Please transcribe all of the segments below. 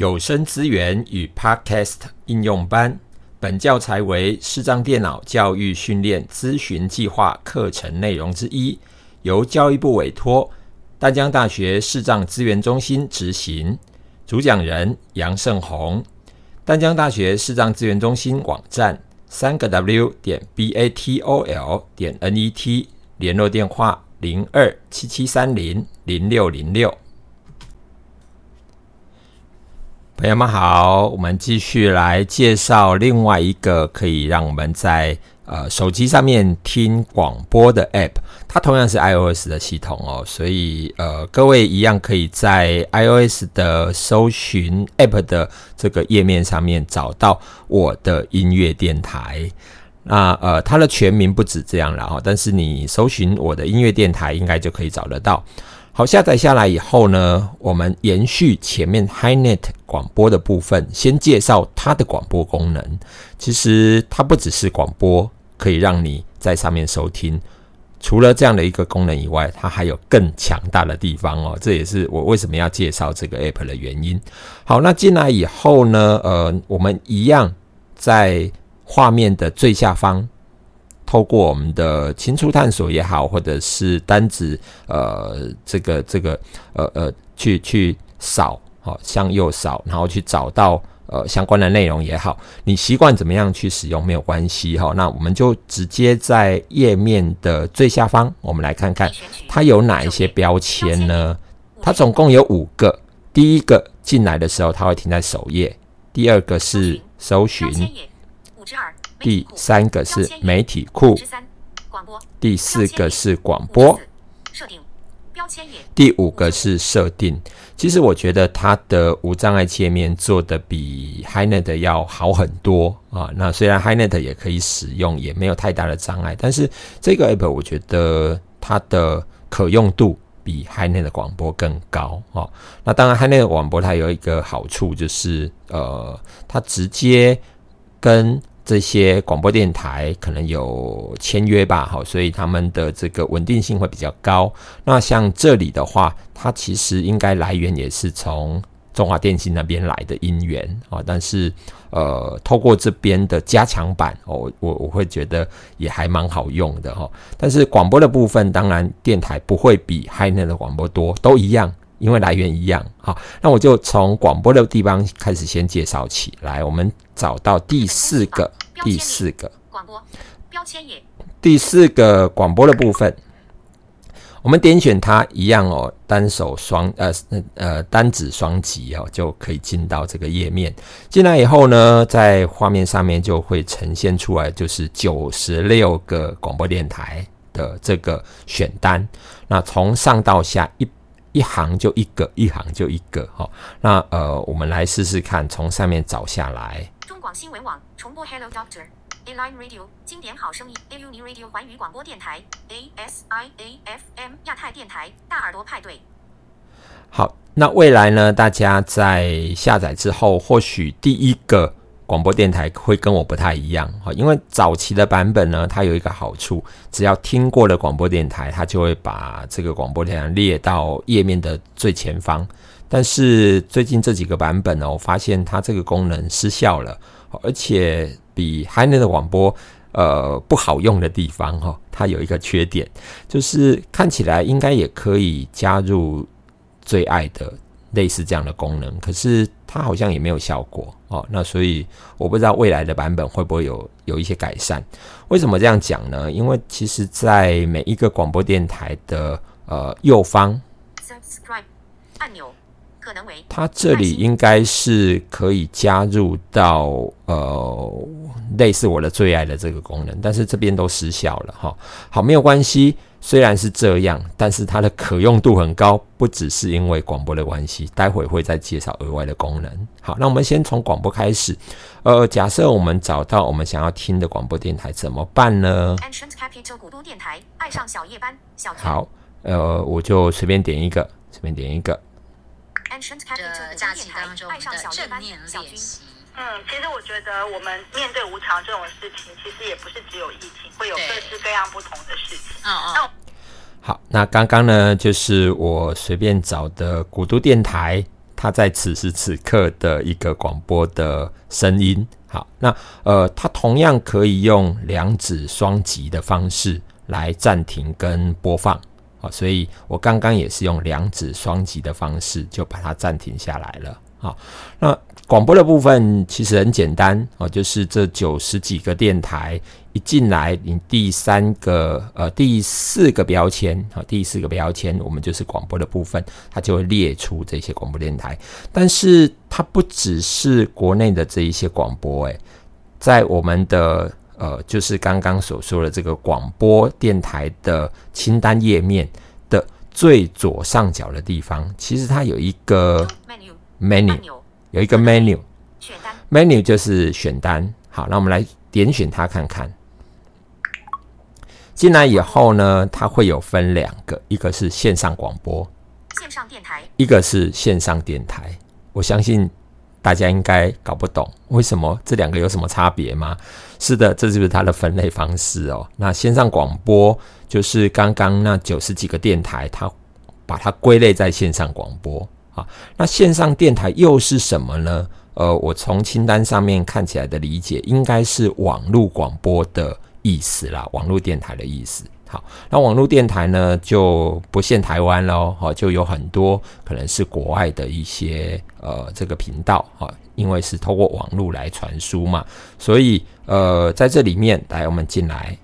有声资源与 Podcast 应用班，本教材为视障电脑教育训练咨询计划课程内容之一，由教育部委托淡江大学视障资源中心执行。主讲人杨胜宏。淡江大学视障资源中心网站：三个 W 点 B A T O L 点 N E T，联络电话：零二七七三零零六零六。朋友们好，我们继续来介绍另外一个可以让我们在呃手机上面听广播的 App，它同样是 iOS 的系统哦，所以呃各位一样可以在 iOS 的搜寻 App 的这个页面上面找到我的音乐电台。那呃它的全名不止这样了哈，但是你搜寻我的音乐电台，应该就可以找得到。好，下载下来以后呢，我们延续前面 HiNet 广播的部分，先介绍它的广播功能。其实它不只是广播，可以让你在上面收听。除了这样的一个功能以外，它还有更强大的地方哦。这也是我为什么要介绍这个 App 的原因。好，那进来以后呢，呃，我们一样在画面的最下方。透过我们的清除探索也好，或者是单指呃这个这个呃呃去去扫，好向右扫，然后去找到呃相关的内容也好，你习惯怎么样去使用没有关系哈。那我们就直接在页面的最下方，我们来看看它有哪一些标签呢？它总共有五个。第一个进来的时候，它会停在首页；第二个是搜寻。第三个是媒体库，第四个是广播，第五个是设定。其实我觉得它的无障碍界面做的比 HiNet 要好很多啊。那虽然 HiNet 也可以使用，也没有太大的障碍，但是这个 App 我觉得它的可用度比 HiNet 的广播更高啊。那当然，HiNet 的广播它有一个好处就是，呃，它直接跟这些广播电台可能有签约吧，好，所以他们的这个稳定性会比较高。那像这里的话，它其实应该来源也是从中华电信那边来的音源啊，但是呃，透过这边的加强版哦，我我会觉得也还蛮好用的哈。但是广播的部分，当然电台不会比 HiNet 的广播多，都一样。因为来源一样，好，那我就从广播的地方开始先介绍起来。我们找到第四个，第四个广播标签页，第四个广播的部分，我们点选它一样哦，单手双呃呃单指双击哦，就可以进到这个页面。进来以后呢，在画面上面就会呈现出来，就是九十六个广播电台的这个选单。那从上到下一。一行就一个，一行就一个，哈。那呃，我们来试试看，从上面找下来。中广新闻网重播 Hello Doctor，A Line Radio 经典好声音，A U N Radio 环宇广播电台，A S I A F M 亚太电台，大耳朵派对。好，那未来呢？大家在下载之后，或许第一个。广播电台会跟我不太一样哈，因为早期的版本呢，它有一个好处，只要听过了广播电台，它就会把这个广播电台列到页面的最前方。但是最近这几个版本呢，我发现它这个功能失效了，而且比海内的广播呃不好用的地方哈，它有一个缺点，就是看起来应该也可以加入最爱的。类似这样的功能，可是它好像也没有效果哦。那所以我不知道未来的版本会不会有有一些改善。为什么这样讲呢？因为其实，在每一个广播电台的呃右方，subscribe 按钮可能为它这里应该是可以加入到呃类似我的最爱的这个功能，但是这边都失效了哈。好，没有关系。虽然是这样，但是它的可用度很高，不只是因为广播的关系。待会会再介绍额外的功能。好，那我们先从广播开始。呃，假设我们找到我们想要听的广播电台怎么办呢？好，呃，我就随便点一个，随便点一个。这假期当中的正面练习。嗯，其实我觉得我们面对无常这种事情，其实也不是只有疫情，会有各式各样不同的事情。嗯嗯。好，那刚刚呢，就是我随便找的古都电台，它在此时此刻的一个广播的声音。好，那呃，它同样可以用两指双击的方式来暂停跟播放。好，所以我刚刚也是用两指双击的方式就把它暂停下来了。好，那广播的部分其实很简单哦，就是这九十几个电台一进来，你第三个呃第四个标签啊，第四个标签我们就是广播的部分，它就会列出这些广播电台。但是它不只是国内的这一些广播，诶，在我们的呃就是刚刚所说的这个广播电台的清单页面的最左上角的地方，其实它有一个。Menu 有一个 menu，menu 就是选单。好，那我们来点选它看看。进来以后呢，它会有分两个，一个是线上广播，线上电台，一个是线上电台。我相信大家应该搞不懂为什么这两个有什么差别吗？是的，这就是它的分类方式哦。那线上广播就是刚刚那九十几个电台，它把它归类在线上广播。啊，那线上电台又是什么呢？呃，我从清单上面看起来的理解，应该是网络广播的意思啦，网络电台的意思。好，那网络电台呢就不限台湾喽，哈，就有很多可能是国外的一些呃这个频道哈，因为是透过网络来传输嘛，所以呃在这里面来我们进来，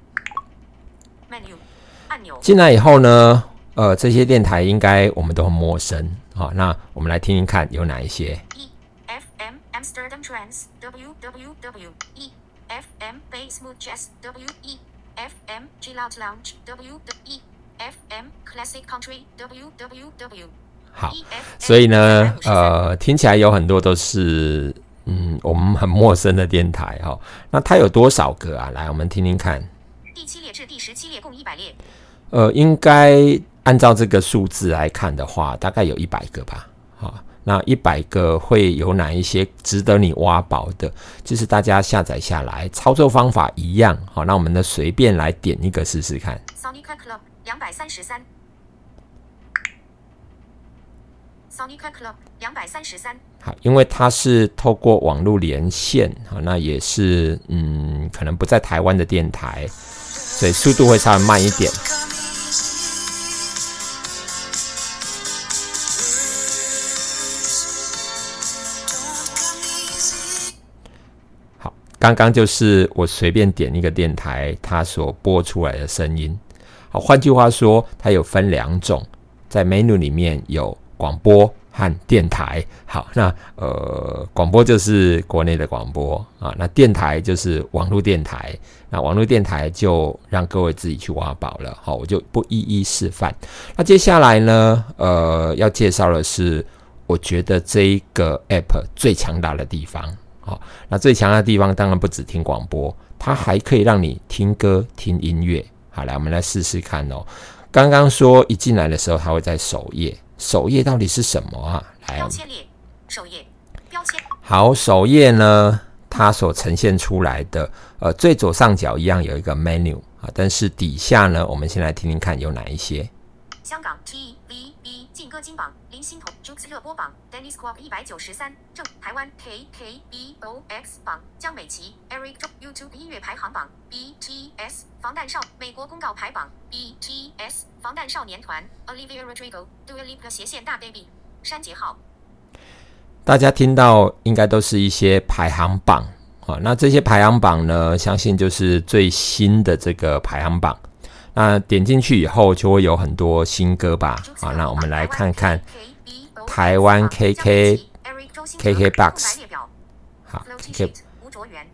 进来以后呢，呃这些电台应该我们都很陌生。好，那我们来听听看有哪一些。E F M Amsterdam Trance W W W E F M Bass Mood Jazz W E F M Chill Out Lounge W E F M Classic Country W W W 好，所以呢，呃，听起来有很多都是嗯我们很陌生的电台哈。那它有多少个啊？来，我们听听看。第七列至第十七列共一百列。呃，应该。按照这个数字来看的话，大概有一百个吧。好，那一百个会有哪一些值得你挖宝的？就是大家下载下来，操作方法一样。好，那我们呢随便来点一个试试看。Sonic Club 两百三十三。Sonic Club 两百三十三。好，因为它是透过网络连线，好，那也是嗯，可能不在台湾的电台，所以速度会稍微慢一点。刚刚就是我随便点一个电台，它所播出来的声音。好，换句话说，它有分两种，在 menu 里面有广播和电台。好，那呃，广播就是国内的广播啊，那电台就是网络电台。那网络电台就让各位自己去挖宝了。好，我就不一一示范。那接下来呢，呃，要介绍的是，我觉得这一个 app 最强大的地方。好，那最强的地方当然不止听广播，它还可以让你听歌、听音乐。好，来，我们来试试看哦。刚刚说一进来的时候，它会在首页，首页到底是什么啊？来，标签列，首页，标签。好，首页呢，它所呈现出来的，呃，最左上角一样有一个 menu 啊，但是底下呢，我们先来听听看有哪一些。香港 T 歌金榜。林心彤 Jukes 热播榜，Dennis Quok 一百九十三，正台湾 K K B O X 榜，江美琪 Eric YouTube 音乐排行榜，BTS 防弹少美国公告排榜，BTS 防弹少年团，Olivia Rodrigo Dua Lipa 斜线大 baby，山杰号。大家听到应该都是一些排行榜啊，那这些排行榜呢，相信就是最新的这个排行榜。那点进去以后就会有很多新歌吧？好，那我们来看看台湾 KK KK Box。好，KK。吴卓源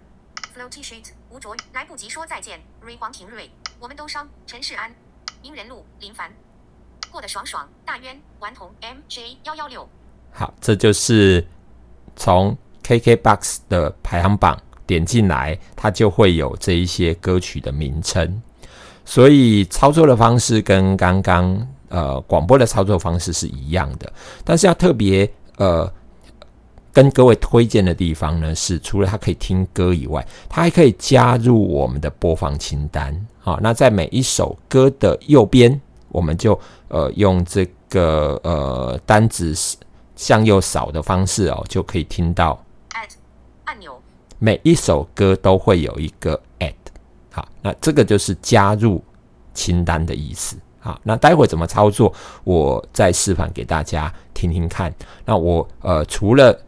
吴卓，来不及说再见。瑞黄庭瑞，我们都伤。陈世安，名人录，林凡，过得爽爽。大渊，顽童，MJ 幺幺六。好，这就是从 KK Box 的排行榜点进来，它就会有这一些歌曲的名称。所以操作的方式跟刚刚呃广播的操作方式是一样的，但是要特别呃跟各位推荐的地方呢，是除了它可以听歌以外，它还可以加入我们的播放清单。好，那在每一首歌的右边，我们就呃用这个呃单指向右扫的方式哦，就可以听到按钮。每一首歌都会有一个 add，好，那这个就是加入清单的意思。好，那待会怎么操作，我再示范给大家听听看。那我呃，除了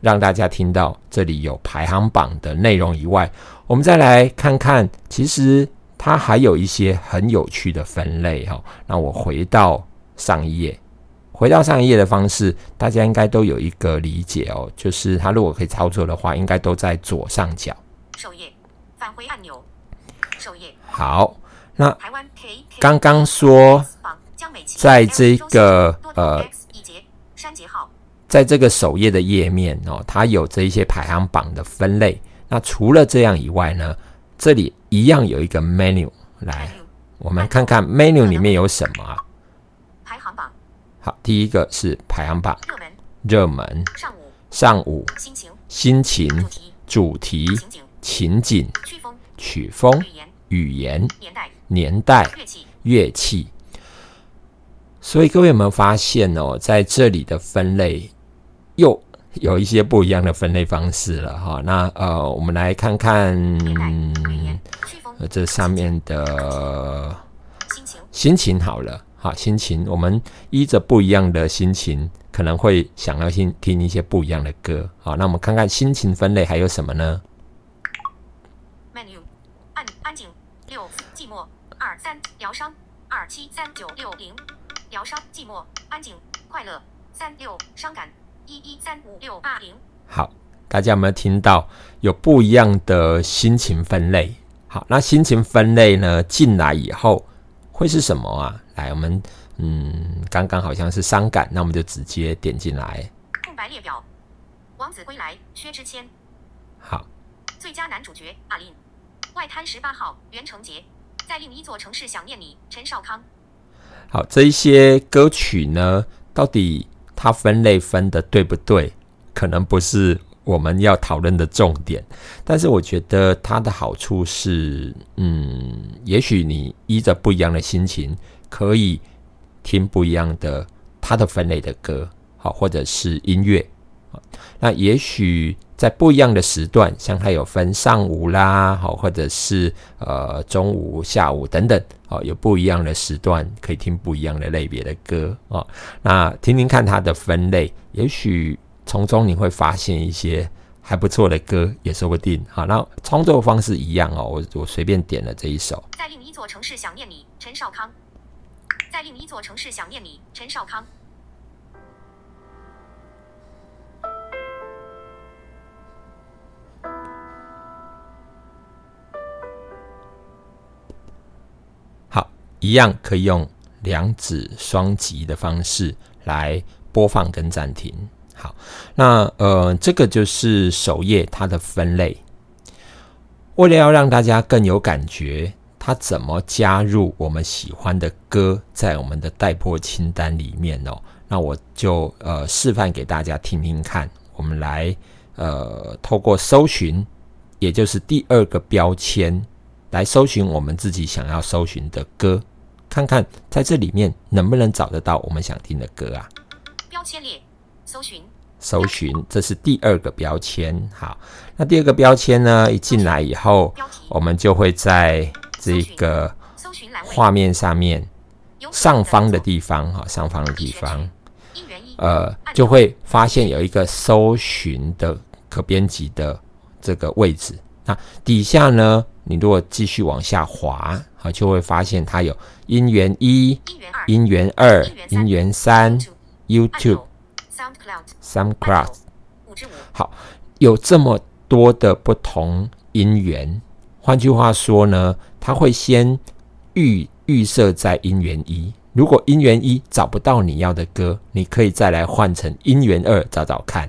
让大家听到这里有排行榜的内容以外，我们再来看看，其实它还有一些很有趣的分类哈。那我回到上一页，回到上一页的方式，大家应该都有一个理解哦，就是它如果可以操作的话，应该都在左上角。首页返回按钮。首页好。那刚刚说，在这个呃，在这个首页的页面哦，它有这一些排行榜的分类。那除了这样以外呢，这里一样有一个 menu。来，我们看看 menu 里面有什么啊？排行榜。好，第一个是排行榜。热门。热门。上午。上午。心情。心情。主题。主题。情景。曲风。曲风。语言。语言。年代。年代、乐器，所以各位有没有发现哦，在这里的分类又有一些不一样的分类方式了哈？那呃，我们来看看这上面的心情，心情好了，好心情，我们依着不一样的心情，可能会想要听听一些不一样的歌。好，那我们看看心情分类还有什么呢？三疗伤，二七三九六零，疗伤寂寞安静快乐三六伤感一一三五六八零。好，大家有没有听到有不一样的心情分类？好，那心情分类呢进来以后会是什么啊？来，我们嗯，刚刚好像是伤感，那我们就直接点进来。空白列表，王子归来，薛之谦。好，最佳男主角阿林，外滩十八号袁成杰。在另一座城市想念你，陈少康。好，这一些歌曲呢，到底它分类分的对不对？可能不是我们要讨论的重点。但是我觉得它的好处是，嗯，也许你依着不一样的心情，可以听不一样的它的分类的歌，好，或者是音乐。那也许。在不一样的时段，像它有分上午啦，好，或者是呃中午、下午等等，哦，有不一样的时段可以听不一样的类别的歌哦。那听听看它的分类，也许从中你会发现一些还不错的歌，也说不定。好，那创作方式一样哦，我我随便点了这一首。在另一座城市想念你，陈少康。在另一座城市想念你，陈少康。一样可以用两指双击的方式来播放跟暂停。好，那呃，这个就是首页它的分类。为了要让大家更有感觉，它怎么加入我们喜欢的歌在我们的待播清单里面哦？那我就呃示范给大家听听看。我们来呃透过搜寻，也就是第二个标签来搜寻我们自己想要搜寻的歌。看看在这里面能不能找得到我们想听的歌啊？标签列，搜寻，搜寻，这是第二个标签。好，那第二个标签呢？一进来以后，我们就会在这个画面上面上方的地方，哈，上方的地方，呃，就会发现有一个搜寻的可编辑的这个位置。那底下呢？你如果继续往下滑，好，就会发现它有音源一、音源二、音源三、YouTube、SoundCloud。好，有这么多的不同音源。换句话说呢，它会先预预设在音源一。如果音源一找不到你要的歌，你可以再来换成音源二找找看。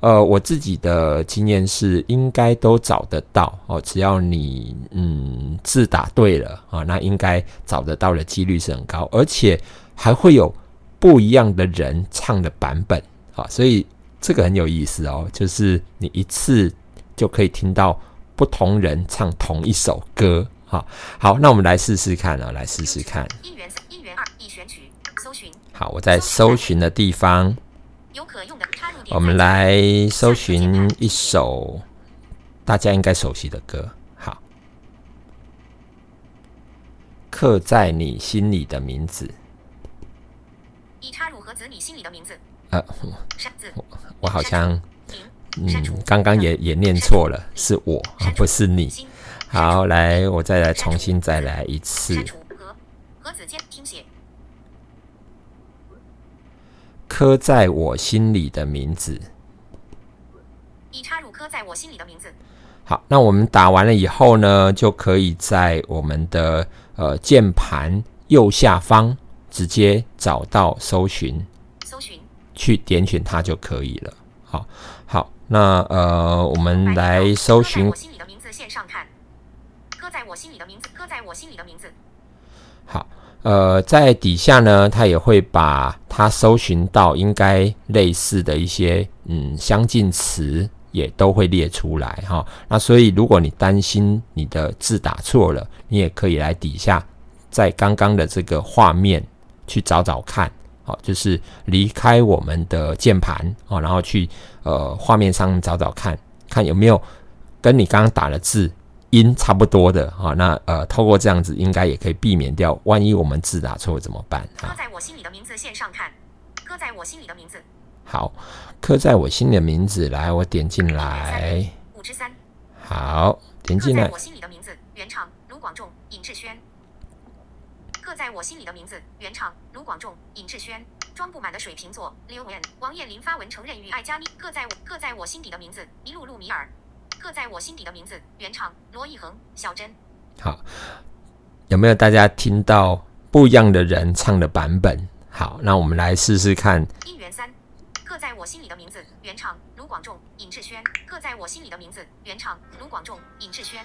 呃，我自己的经验是，应该都找得到哦。只要你嗯字打对了啊，那应该找得到的几率是很高，而且还会有不一样的人唱的版本啊，所以这个很有意思哦。就是你一次就可以听到不同人唱同一首歌哈。好，那我们来试试看啊，来试试看。音源音源二已选取，搜寻。好，我在搜寻的地方。我们来搜寻一首大家应该熟悉的歌，好，刻在你心里的名字。已插入盒子，你心里的名字。呃，我我好像，嗯，刚刚也也念错了，是我，不是你。好，来，我再来重新再来一次。刻在我心里的名字。已插入刻在我心里的名字。好，那我们打完了以后呢，就可以在我们的呃键盘右下方直接找到搜寻，搜寻，去点选它就可以了。好，好，那呃，我们来搜寻。我心里的名字线上看。刻在我心里的名字，刻在我心里的名字。好。呃，在底下呢，它也会把它搜寻到应该类似的一些嗯相近词，也都会列出来哈。那所以，如果你担心你的字打错了，你也可以来底下，在刚刚的这个画面去找找看，好，就是离开我们的键盘啊，然后去呃画面上找找看看有没有跟你刚刚打的字。音差不多的啊，那呃，透过这样子，应该也可以避免掉。万一我们字打错怎么办？刻在我心里的名字线上看，刻在我心里的名字。好，刻在我心里的名字，来，我点进来。五之三。好，点进来。刻在我心里的名字，原唱卢广仲、尹志轩。刻在我心里的名字，原唱卢广仲、尹志轩。装不满的水瓶座，刘文、王彦霖发文承认与爱加妮。刻在我刻在我心底的名字，一路路米尔。刻在我心底的名字，原唱罗一恒、小珍。好，有没有大家听到不一样的人唱的版本？好，那我们来试试看。音源三，刻在我心里的名字，原唱卢广仲、尹志轩。刻在我心里的名字，原唱卢广仲、尹志轩。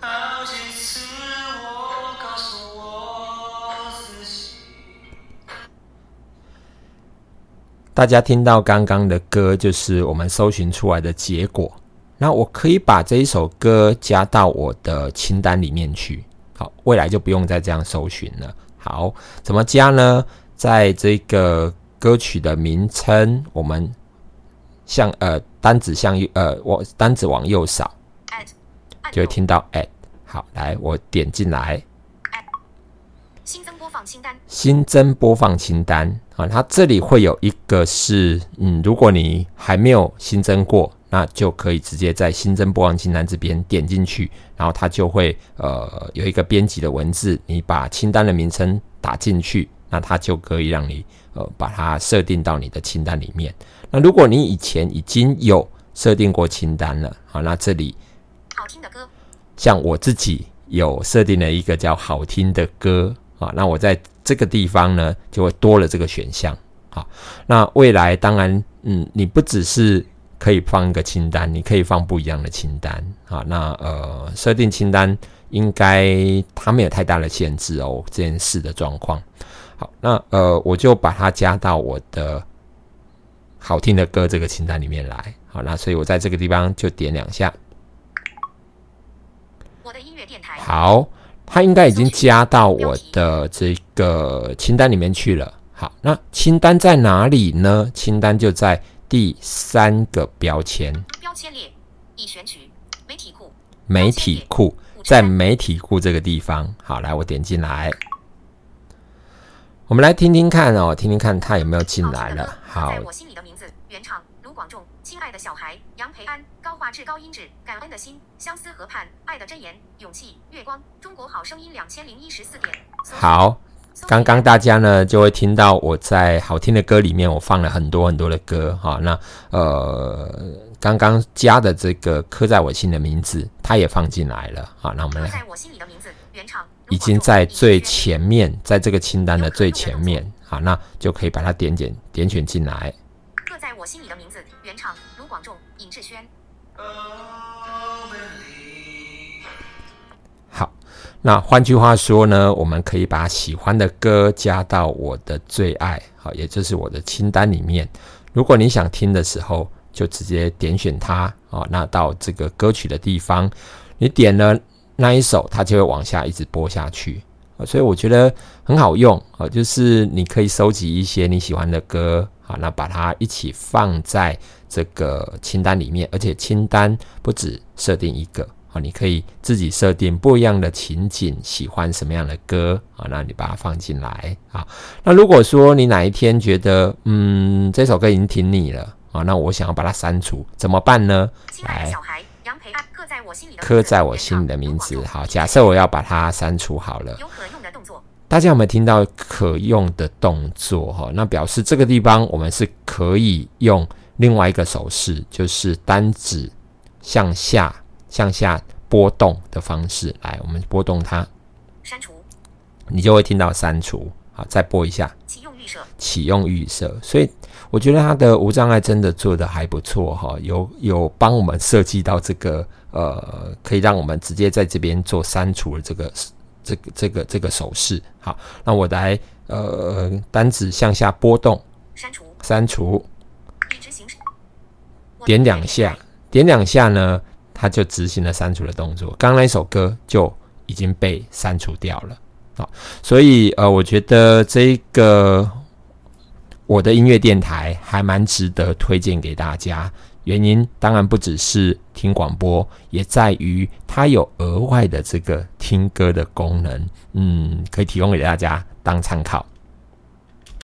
好几次我告诉我大家听到刚刚的歌，就是我们搜寻出来的结果。那我可以把这一首歌加到我的清单里面去。好，未来就不用再这样搜寻了。好，怎么加呢？在这个歌曲的名称，我们向呃单子向右呃我单子往右扫，就会听到 at。好，来我点进来。新增播放清单。新增播放清单啊，它这里会有一个是，嗯，如果你还没有新增过，那就可以直接在新增播放清单这边点进去，然后它就会呃有一个编辑的文字，你把清单的名称打进去，那它就可以让你呃把它设定到你的清单里面。那如果你以前已经有设定过清单了，好，那这里好听的歌，像我自己有设定了一个叫好听的歌。啊，那我在这个地方呢，就会多了这个选项。好，那未来当然，嗯，你不只是可以放一个清单，你可以放不一样的清单。啊，那呃，设定清单应该它没有太大的限制哦，这件事的状况。好，那呃，我就把它加到我的好听的歌这个清单里面来。好，那所以我在这个地方就点两下。我的音乐电台。好。它应该已经加到我的这个清单里面去了。好，那清单在哪里呢？清单就在第三个标签。标签列已选取媒体库。媒体库在媒体库这个地方。好，来我点进来，我们来听听看哦，听听看他有没有进来了。好。在我心里的名字，原唱卢广仲亲爱的小孩，杨培安，高画质高音质，感恩的心，相思河畔，爱的箴言，勇气，月光，中国好声音两千零一十四点。好，刚刚大家呢就会听到我在好听的歌里面，我放了很多很多的歌哈。那呃，刚刚加的这个刻在我心的名字，它也放进来了。哈，那我们来，在我心里的名字，原唱已经在最前面，在这个清单的最前面。好，那就可以把它点点点选进来。刻在我心里的名字。原唱卢广仲、尹志轩。好，那换句话说呢，我们可以把喜欢的歌加到我的最爱，好，也就是我的清单里面。如果你想听的时候，就直接点选它，哦，那到这个歌曲的地方，你点了那一首，它就会往下一直播下去。所以我觉得很好用啊，就是你可以收集一些你喜欢的歌，好，那把它一起放在这个清单里面，而且清单不止设定一个啊，你可以自己设定不一样的情景，喜欢什么样的歌啊，那你把它放进来啊。那如果说你哪一天觉得嗯这首歌已经挺腻了啊，那我想要把它删除，怎么办呢？来。刻在我心里的名字，好，假设我要把它删除好了。大家有没有听到可用的动作？哈，那表示这个地方我们是可以用另外一个手势，就是单指向下向下波动的方式来，我们波动它，删除，你就会听到删除。好，再播一下。启用预设，启用预设。所以我觉得它的无障碍真的做的还不错哈，有有帮我们设计到这个呃，可以让我们直接在这边做删除的这个这个这个这个手势。好，那我来呃单指向下波动，删除，删除，点两下，点两下呢，它就执行了删除的动作。刚刚那首歌就已经被删除掉了。好，所以呃，我觉得这个我的音乐电台还蛮值得推荐给大家。原因当然不只是听广播，也在于它有额外的这个听歌的功能，嗯，可以提供给大家当参考。